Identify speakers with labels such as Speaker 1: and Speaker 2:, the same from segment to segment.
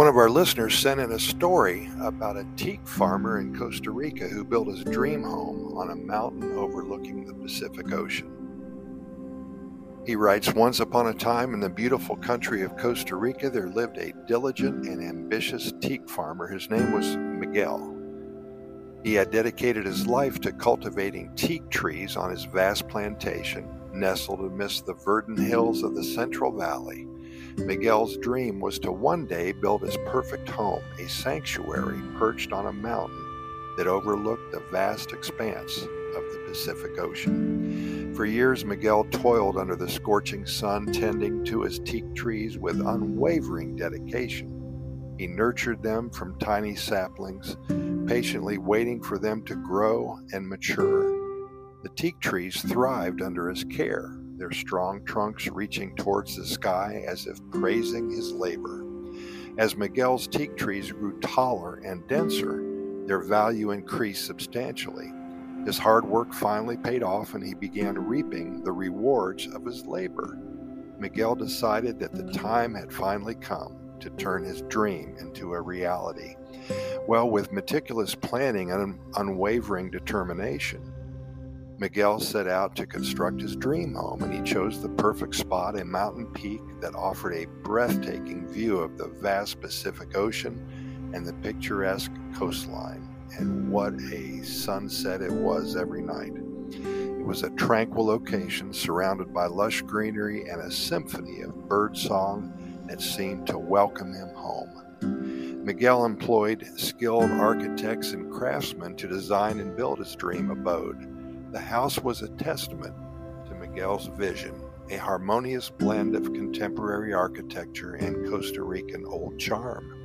Speaker 1: One of our listeners sent in a story about a teak farmer in Costa Rica who built his dream home on a mountain overlooking the Pacific Ocean. He writes Once upon a time in the beautiful country of Costa Rica, there lived a diligent and ambitious teak farmer. His name was Miguel. He had dedicated his life to cultivating teak trees on his vast plantation, nestled amidst the verdant hills of the Central Valley. Miguel's dream was to one day build his perfect home, a sanctuary perched on a mountain that overlooked the vast expanse of the Pacific Ocean. For years, Miguel toiled under the scorching sun, tending to his teak trees with unwavering dedication. He nurtured them from tiny saplings, patiently waiting for them to grow and mature. The teak trees thrived under his care, their strong trunks reaching towards the sky as if praising his labor. As Miguel's teak trees grew taller and denser, their value increased substantially. His hard work finally paid off and he began reaping the rewards of his labor. Miguel decided that the time had finally come to turn his dream into a reality. Well, with meticulous planning and unwavering determination, Miguel set out to construct his dream home, and he chose the perfect spot, a mountain peak that offered a breathtaking view of the vast Pacific Ocean and the picturesque coastline. And what a sunset it was every night! It was a tranquil location surrounded by lush greenery and a symphony of bird song that seemed to welcome him home. Miguel employed skilled architects and craftsmen to design and build his dream abode. The house was a testament to Miguel's vision, a harmonious blend of contemporary architecture and Costa Rican old charm.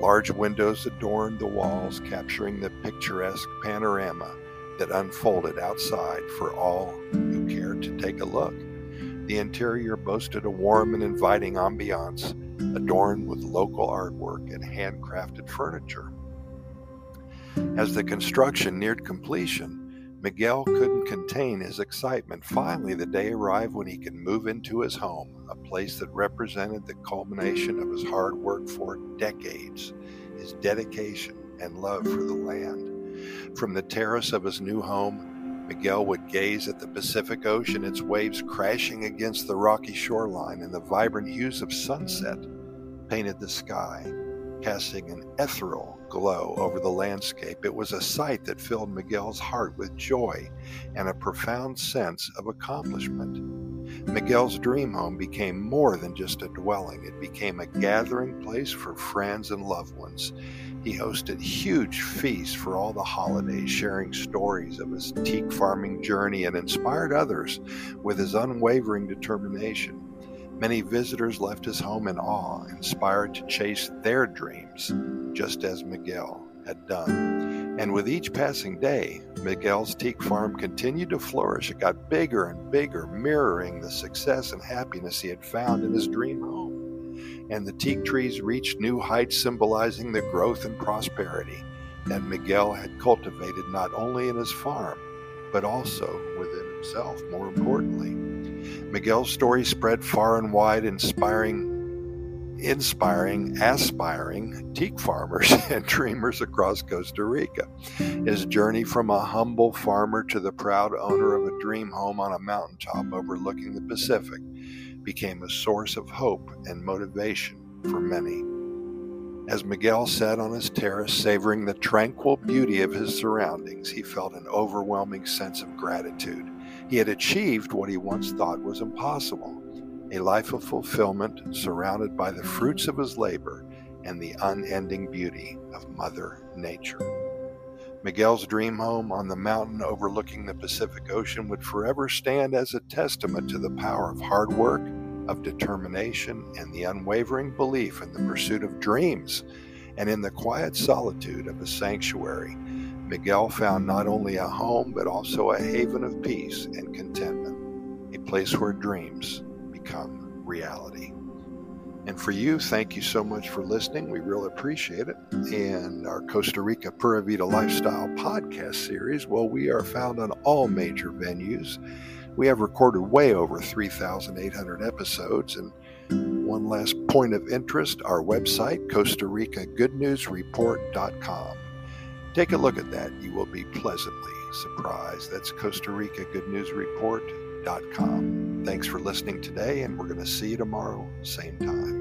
Speaker 1: Large windows adorned the walls, capturing the picturesque panorama that unfolded outside for all who cared to take a look. The interior boasted a warm and inviting ambiance, adorned with local artwork and handcrafted furniture. As the construction neared completion, Miguel couldn't contain his excitement. Finally, the day arrived when he could move into his home, a place that represented the culmination of his hard work for decades, his dedication and love for the land. From the terrace of his new home, Miguel would gaze at the Pacific Ocean, its waves crashing against the rocky shoreline, and the vibrant hues of sunset painted the sky, casting an ethereal glow over the landscape. It was a sight that filled Miguel's heart with joy and a profound sense of accomplishment. Miguel's dream home became more than just a dwelling, it became a gathering place for friends and loved ones. He hosted huge feasts for all the holidays, sharing stories of his teak farming journey and inspired others with his unwavering determination. Many visitors left his home in awe, inspired to chase their dreams, just as Miguel had done. And with each passing day, Miguel's teak farm continued to flourish. It got bigger and bigger, mirroring the success and happiness he had found in his dream home. And the teak trees reached new heights, symbolizing the growth and prosperity that Miguel had cultivated not only in his farm, but also within himself, more importantly. Miguel's story spread far and wide, inspiring, inspiring, aspiring teak farmers and dreamers across Costa Rica. His journey from a humble farmer to the proud owner of a dream home on a mountaintop overlooking the Pacific became a source of hope and motivation for many. As Miguel sat on his terrace, savoring the tranquil beauty of his surroundings, he felt an overwhelming sense of gratitude. He had achieved what he once thought was impossible a life of fulfillment surrounded by the fruits of his labor and the unending beauty of Mother Nature. Miguel's dream home on the mountain overlooking the Pacific Ocean would forever stand as a testament to the power of hard work, of determination, and the unwavering belief in the pursuit of dreams and in the quiet solitude of a sanctuary Miguel found not only a home, but also a haven of peace and contentment, a place where dreams become reality. And for you, thank you so much for listening. We really appreciate it. And our Costa Rica Pura Vida Lifestyle podcast series, well, we are found on all major venues. We have recorded way over 3,800 episodes and one last point of interest our website, Costa Rica Good News Report.com. Take a look at that. You will be pleasantly surprised. That's Costa Rica Good News Report.com. Thanks for listening today, and we're going to see you tomorrow, same time.